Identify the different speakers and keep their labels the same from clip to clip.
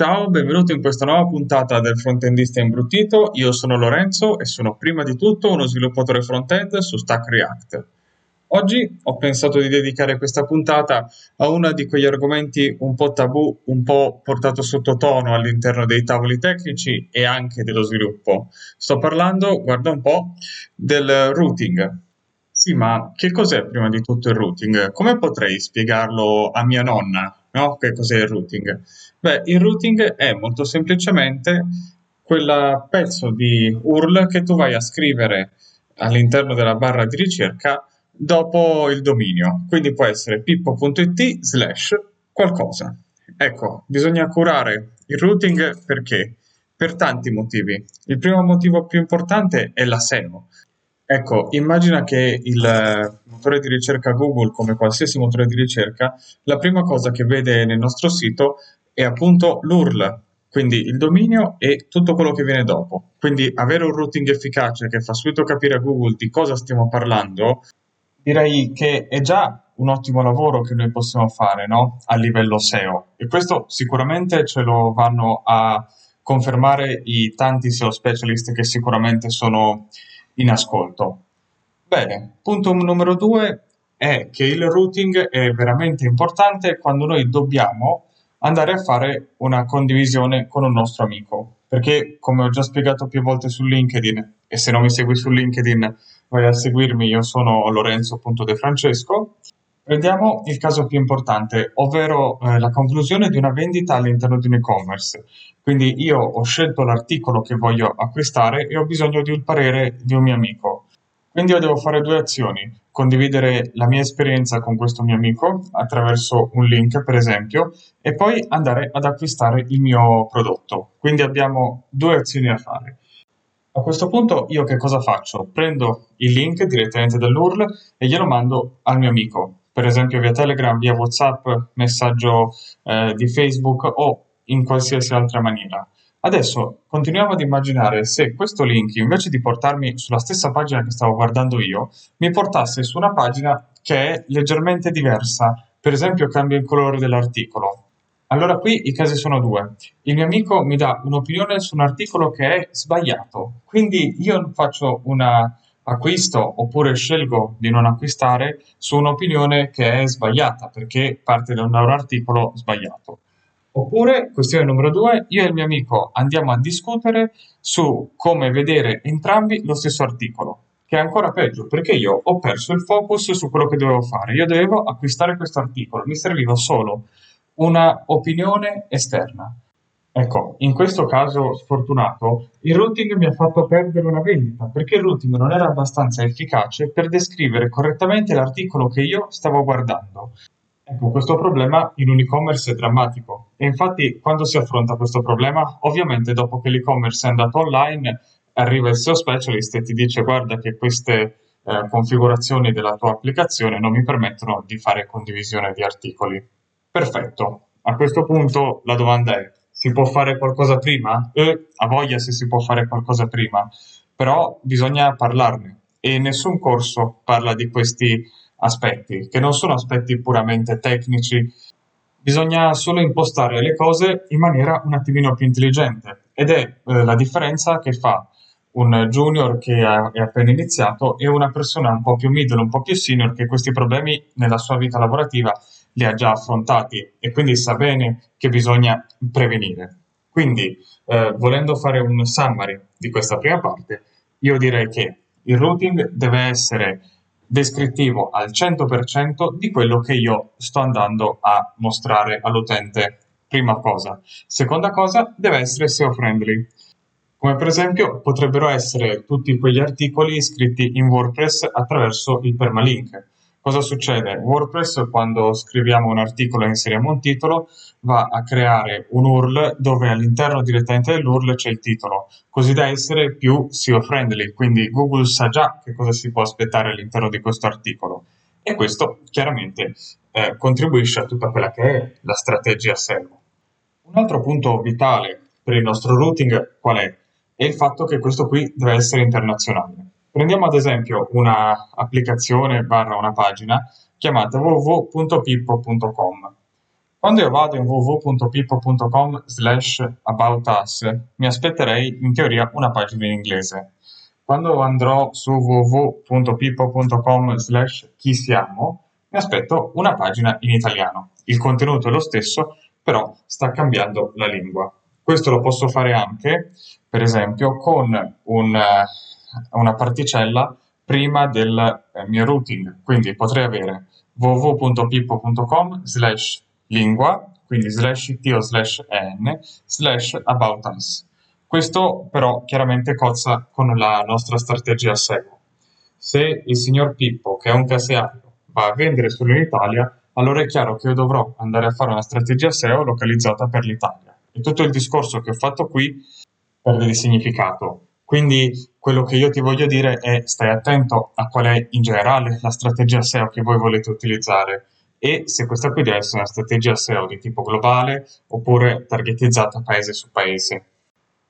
Speaker 1: Ciao, benvenuto in questa nuova puntata del Frontendista Imbruttito. Io sono Lorenzo e sono prima di tutto uno sviluppatore frontend su Stack React. Oggi ho pensato di dedicare questa puntata a uno di quegli argomenti un po' tabù, un po' portato sottotono all'interno dei tavoli tecnici e anche dello sviluppo. Sto parlando, guarda un po', del routing. Sì, ma che cos'è prima di tutto il routing? Come potrei spiegarlo a mia nonna? No? Che cos'è il routing? Beh, il routing è molto semplicemente quel pezzo di URL che tu vai a scrivere all'interno della barra di ricerca dopo il dominio. Quindi può essere pippo.it slash qualcosa. Ecco, bisogna curare il routing perché? Per tanti motivi. Il primo motivo più importante è la SEO. Ecco, immagina che il motore di ricerca Google, come qualsiasi motore di ricerca, la prima cosa che vede nel nostro sito è appunto l'URL, quindi il dominio e tutto quello che viene dopo. Quindi avere un routing efficace che fa subito capire a Google di cosa stiamo parlando direi che è già un ottimo lavoro che noi possiamo fare no? a livello SEO e questo sicuramente ce lo vanno a confermare i tanti SEO specialist che sicuramente sono in ascolto. Bene, punto numero due è che il routing è veramente importante quando noi dobbiamo andare a fare una condivisione con un nostro amico perché come ho già spiegato più volte su LinkedIn e se non mi segui su LinkedIn vai a seguirmi, io sono Lorenzo.defrancesco. Prendiamo il caso più importante, ovvero eh, la conclusione di una vendita all'interno di un e-commerce. Quindi io ho scelto l'articolo che voglio acquistare e ho bisogno di un parere di un mio amico. Quindi io devo fare due azioni, condividere la mia esperienza con questo mio amico attraverso un link, per esempio, e poi andare ad acquistare il mio prodotto. Quindi abbiamo due azioni da fare. A questo punto io che cosa faccio? Prendo il link direttamente dall'URL e glielo mando al mio amico, per esempio via Telegram, via WhatsApp, messaggio eh, di Facebook o in qualsiasi altra maniera. Adesso continuiamo ad immaginare se questo link, invece di portarmi sulla stessa pagina che stavo guardando io, mi portasse su una pagina che è leggermente diversa, per esempio cambia il colore dell'articolo. Allora qui i casi sono due. Il mio amico mi dà un'opinione su un articolo che è sbagliato, quindi io faccio un acquisto oppure scelgo di non acquistare su un'opinione che è sbagliata perché parte da un articolo sbagliato. Oppure, questione numero due, io e il mio amico andiamo a discutere su come vedere entrambi lo stesso articolo, che è ancora peggio perché io ho perso il focus su quello che dovevo fare. Io dovevo acquistare questo articolo, mi serviva solo una opinione esterna. Ecco, in questo caso sfortunato, il routing mi ha fatto perdere una vendita perché il routing non era abbastanza efficace per descrivere correttamente l'articolo che io stavo guardando. Ecco, questo problema in un e-commerce è drammatico e infatti quando si affronta questo problema, ovviamente dopo che l'e-commerce è andato online, arriva il SEO specialist e ti dice guarda che queste eh, configurazioni della tua applicazione non mi permettono di fare condivisione di articoli. Perfetto, a questo punto la domanda è, si può fare qualcosa prima? Eh, a voglia se si può fare qualcosa prima, però bisogna parlarne. E nessun corso parla di questi aspetti, che non sono aspetti puramente tecnici, bisogna solo impostare le cose in maniera un attimino più intelligente. Ed è eh, la differenza che fa un junior che è appena iniziato e una persona un po' più middle, un po' più senior che questi problemi nella sua vita lavorativa li ha già affrontati e quindi sa bene che bisogna prevenire. Quindi, eh, volendo fare un summary di questa prima parte, io direi che il routing deve essere descrittivo al 100% di quello che io sto andando a mostrare all'utente. Prima cosa. Seconda cosa, deve essere SEO friendly. Come per esempio potrebbero essere tutti quegli articoli scritti in WordPress attraverso il permalink. Cosa succede? WordPress quando scriviamo un articolo e inseriamo un titolo va a creare un URL dove all'interno direttamente dell'URL c'è il titolo, così da essere più SEO friendly, quindi Google sa già che cosa si può aspettare all'interno di questo articolo e questo chiaramente eh, contribuisce a tutta quella che è la strategia SEO. Un altro punto vitale per il nostro routing qual è? È il fatto che questo qui deve essere internazionale. Prendiamo ad esempio un'applicazione barra una pagina chiamata www.pippo.com Quando io vado in www.pippo.com slash about us, mi aspetterei in teoria una pagina in inglese. Quando andrò su www.pippo.com slash chi siamo, mi aspetto una pagina in italiano. Il contenuto è lo stesso, però sta cambiando la lingua. Questo lo posso fare anche, per esempio, con un, eh, una particella prima del eh, mio routing. Quindi potrei avere www.pippo.com slash lingua, quindi slash it slash en, slash about us. Questo però chiaramente cozza con la nostra strategia SEO. Se il signor Pippo, che è un caseario, va a vendere solo in Italia, allora è chiaro che io dovrò andare a fare una strategia SEO localizzata per l'Italia. E tutto il discorso che ho fatto qui perde di significato. Quindi quello che io ti voglio dire è stai attento a qual è in generale la strategia SEO che voi volete utilizzare e se questa qui deve essere una strategia SEO di tipo globale oppure targetizzata paese su paese.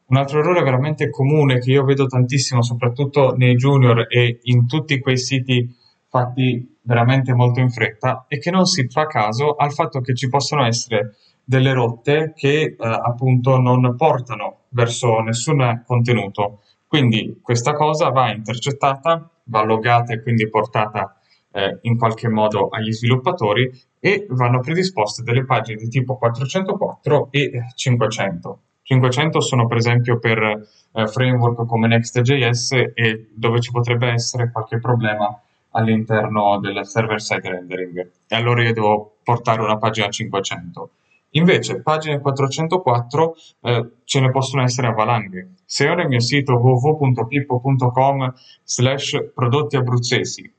Speaker 1: Un altro errore veramente comune che io vedo tantissimo, soprattutto nei junior e in tutti quei siti fatti veramente molto in fretta e che non si fa caso al fatto che ci possono essere delle rotte che eh, appunto non portano verso nessun contenuto. Quindi questa cosa va intercettata, va loggata e quindi portata eh, in qualche modo agli sviluppatori e vanno predisposte delle pagine di tipo 404 e 500. 500 sono per esempio per eh, framework come Next.js e dove ci potrebbe essere qualche problema all'interno del server-side rendering e allora io devo portare una pagina 500. Invece, pagine 404 eh, ce ne possono essere a valanghe. Se io nel mio sito www.pippo.com slash prodotti abruzzesi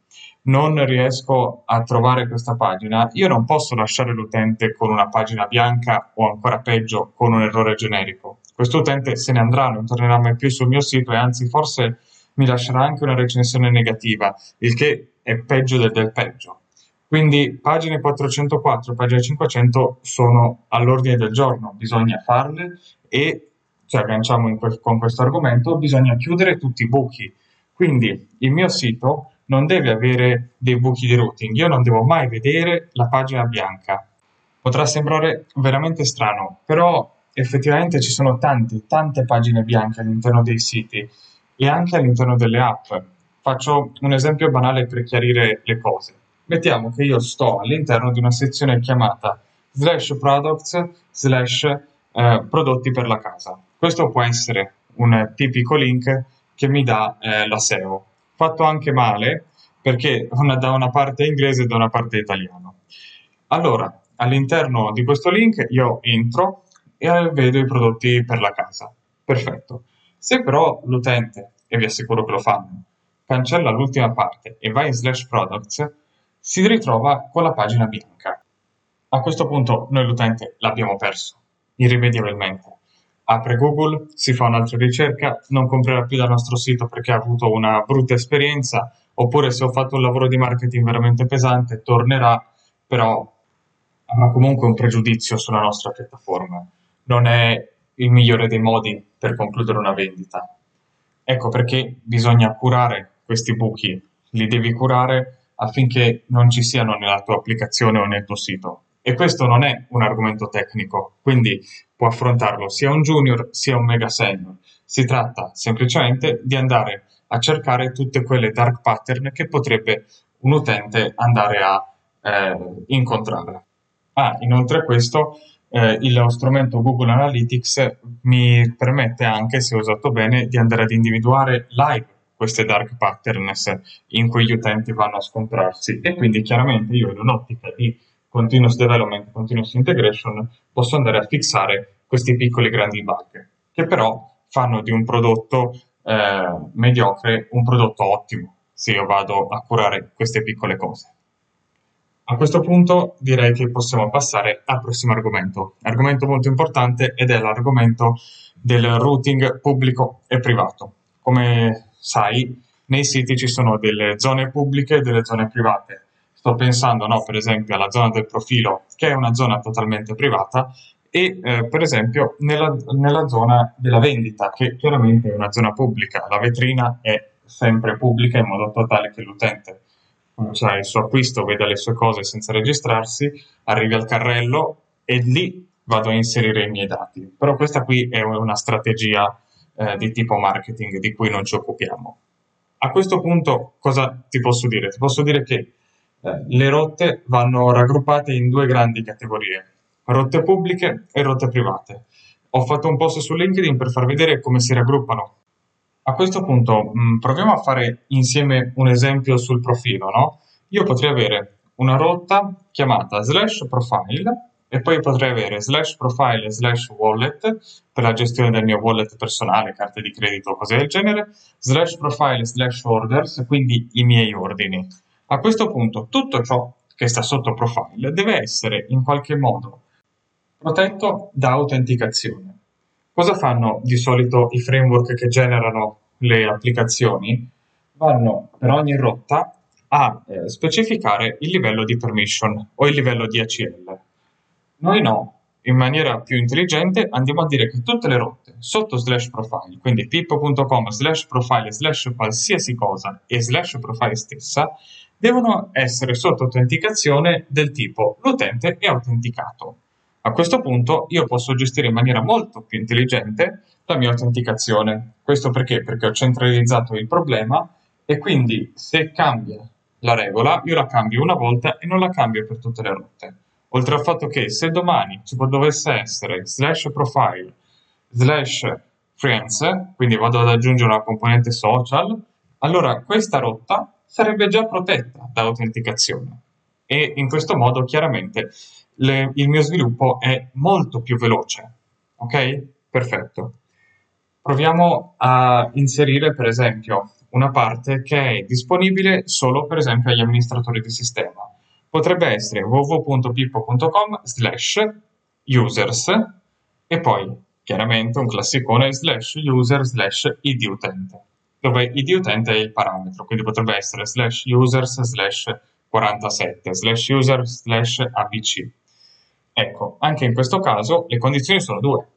Speaker 1: non riesco a trovare questa pagina, io non posso lasciare l'utente con una pagina bianca o ancora peggio con un errore generico. Questo utente se ne andrà, non tornerà mai più sul mio sito e anzi forse mi lascerà anche una recensione negativa, il che è peggio del, del peggio. Quindi pagine 404, pagine 500 sono all'ordine del giorno, bisogna farle e ci agganciamo que- con questo argomento, bisogna chiudere tutti i buchi. Quindi il mio sito non deve avere dei buchi di routing, io non devo mai vedere la pagina bianca. Potrà sembrare veramente strano, però effettivamente ci sono tante, tante pagine bianche all'interno dei siti e anche all'interno delle app. Faccio un esempio banale per chiarire le cose. Mettiamo che io sto all'interno di una sezione chiamata slash products slash eh, prodotti per la casa. Questo può essere un tipico link che mi dà eh, la SEO fatto anche male perché una, da una parte inglese e da una parte italiano. Allora, all'interno di questo link io entro e vedo i prodotti per la casa. Perfetto. Se però l'utente, e vi assicuro che lo fanno, cancella l'ultima parte e va in slash products, si ritrova con la pagina bianca. A questo punto noi l'utente l'abbiamo perso, irrimediabilmente apre Google, si fa un'altra ricerca, non comprerà più dal nostro sito perché ha avuto una brutta esperienza, oppure se ho fatto un lavoro di marketing veramente pesante, tornerà, però avrà comunque un pregiudizio sulla nostra piattaforma. Non è il migliore dei modi per concludere una vendita. Ecco perché bisogna curare questi buchi, li devi curare affinché non ci siano nella tua applicazione o nel tuo sito. E questo non è un argomento tecnico, quindi può affrontarlo sia un junior sia un mega senior. Si tratta semplicemente di andare a cercare tutte quelle dark pattern che potrebbe un utente andare a eh, incontrare. Ah, inoltre questo, eh, il strumento Google Analytics mi permette anche, se usato bene, di andare ad individuare live queste dark patterns in cui gli utenti vanno a scontrarsi e quindi chiaramente io in un'ottica di continuous development, continuous integration, posso andare a fissare questi piccoli grandi bug, che però fanno di un prodotto eh, mediocre un prodotto ottimo, se io vado a curare queste piccole cose. A questo punto direi che possiamo passare al prossimo argomento, argomento molto importante ed è l'argomento del routing pubblico e privato. Come sai, nei siti ci sono delle zone pubbliche e delle zone private Sto pensando, no, per esempio, alla zona del profilo, che è una zona totalmente privata, e eh, per esempio nella, nella, zona della vendita, che chiaramente è una zona pubblica. La vetrina è sempre pubblica in modo tale che l'utente cioè il suo acquisto, veda le sue cose senza registrarsi, arrivi al carrello e lì vado a inserire i miei dati. Però questa qui è una strategia eh, di tipo marketing di cui non ci occupiamo. A questo punto cosa ti posso dire? Ti posso dire che eh, le rotte vanno raggruppate in due grandi categorie, rotte pubbliche e rotte private. Ho fatto un post su LinkedIn per far vedere come si raggruppano. A questo punto mh, mm, proviamo a fare insieme un esempio sul profilo, no? Io potrei avere una rotta chiamata slash profile e poi potrei avere slash profile slash wallet per la gestione del mio wallet personale, carte di credito o cose del genere, slash profile slash orders, quindi i miei ordini. A questo punto tutto ciò che sta sotto profile deve essere in qualche modo protetto da autenticazione. Cosa fanno di solito i framework che generano le applicazioni? Vanno per ogni rotta a eh, specificare il livello di permission o il livello di ACL. Noi no, in maniera più intelligente andiamo a dire che tutte le rotte sotto slash profile, quindi pippo.com slash profile slash qualsiasi cosa e slash profile stessa, devono essere sotto autenticazione del tipo l'utente è autenticato. A questo punto io posso gestire in maniera molto più intelligente la mia autenticazione. Questo perché? Perché ho centralizzato il problema e quindi se cambia la regola, io la cambio una volta e non la cambio per tutte le rotte. Oltre al fatto che se domani ci dovesse essere slash profile slash friends, quindi vado ad aggiungere una componente social, allora questa rotta sarebbe già protetta da autenticazione. E in questo modo chiaramente le, il mio sviluppo è molto più veloce. Ok? Perfetto. Proviamo a inserire per esempio una parte che è disponibile solo per esempio agli amministratori di sistema potrebbe essere www.pippo.com slash users e poi chiaramente un classicone slash user slash id utente dove id utente è il parametro quindi potrebbe essere slash users slash 47 slash user slash abc ecco anche in questo caso le condizioni sono due.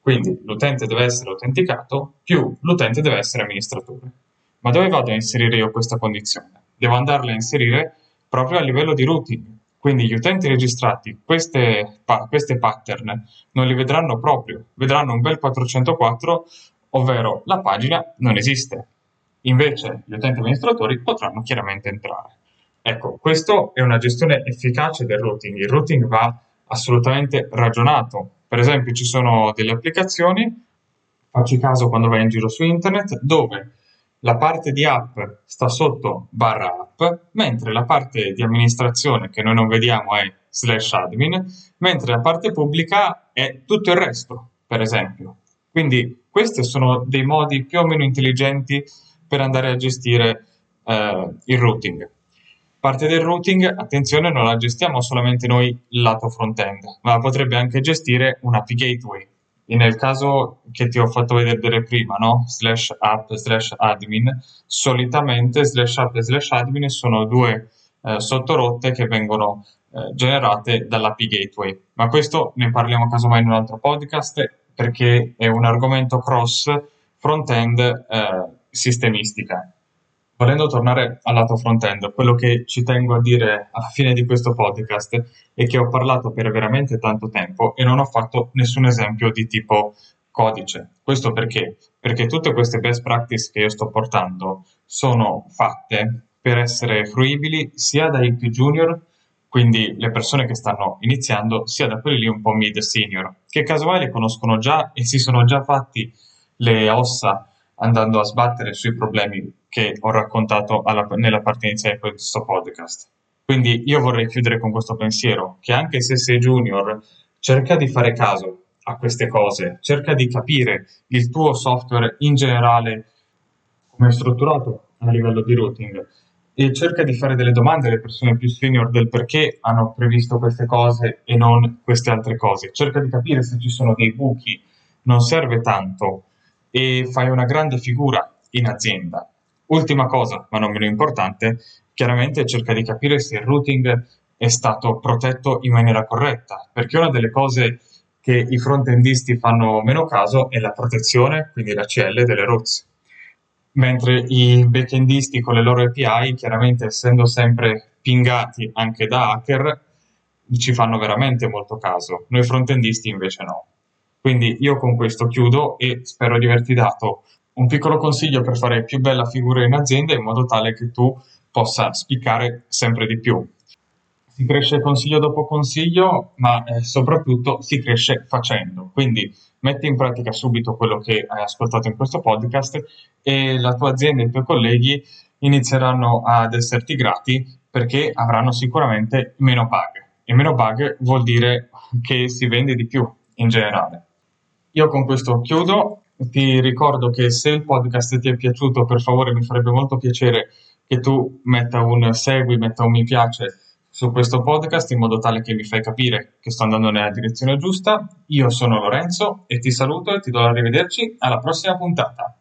Speaker 1: Quindi l'utente deve essere autenticato più l'utente deve essere amministratore. Ma dove vado a inserire io questa condizione? devo andarla a inserire proprio a livello di routing. Quindi gli utenti registrati queste, pa- queste pattern non li vedranno proprio, vedranno un bel 404, ovvero la pagina non esiste. Invece gli utenti amministratori potranno chiaramente entrare. Ecco, questa è una gestione efficace del routing. Il routing va assolutamente ragionato. Per esempio, ci sono delle applicazioni, facci caso quando vai in giro su internet, dove la parte di app sta sotto barra app, mentre la parte di amministrazione che noi non vediamo è slash admin, mentre la parte pubblica è tutto il resto, per esempio. Quindi questi sono dei modi più o meno intelligenti per andare a gestire eh, il routing. Parte del routing, attenzione, non la gestiamo solamente noi lato front-end, ma la potrebbe anche gestire un API gateway, nel caso che ti ho fatto vedere prima, no? slash app slash admin, solitamente slash app slash admin sono due eh, sottorotte che vengono eh, generate dall'API Gateway. Ma questo ne parliamo casomai in un altro podcast perché è un argomento cross front-end eh, sistemistica. Volendo tornare al lato front-end, quello che ci tengo a dire alla fine di questo podcast è che ho parlato per veramente tanto tempo e non ho fatto nessun esempio di tipo codice. Questo perché? Perché tutte queste best practice che io sto portando sono fatte per essere fruibili sia dai più junior, quindi le persone che stanno iniziando, sia da quelli lì un po' mid senior, che casomai conoscono già e si sono già fatti le ossa andando a sbattere sui problemi che ho raccontato alla, nella parte iniziale di questo podcast. Quindi io vorrei chiudere con questo pensiero, che anche se sei junior, cerca di fare caso a queste cose, cerca di capire il tuo software in generale, come è strutturato a livello di routing, e cerca di fare delle domande alle persone più senior del perché hanno previsto queste cose e non queste altre cose. Cerca di capire se ci sono dei buchi, non serve tanto e fai una grande figura in azienda. Ultima cosa, ma non meno importante, chiaramente cerca di capire se il routing è stato protetto in maniera corretta, perché una delle cose che i frontendisti fanno meno caso è la protezione, quindi la CL delle rozze. Mentre i backendisti con le loro API, chiaramente essendo sempre pingati anche da hacker, ci fanno veramente molto caso, noi frontendisti invece no. Quindi io con questo chiudo e spero di averti dato un piccolo consiglio per fare più bella figura in azienda in modo tale che tu possa spiccare sempre di più. Si cresce consiglio dopo consiglio, ma eh, soprattutto si cresce facendo. Quindi metti in pratica subito quello che hai ascoltato in questo podcast e la tua azienda e i tuoi colleghi inizieranno ad esserti grati perché avranno sicuramente meno bug. E meno bug vuol dire che si vende di più in generale. Io con questo chiudo, ti ricordo che se il podcast ti è piaciuto, per favore mi farebbe molto piacere che tu metta un segui, metta un mi piace su questo podcast in modo tale che mi fai capire che sto andando nella direzione giusta. Io sono Lorenzo e ti saluto e ti do l'arrivederci alla prossima puntata.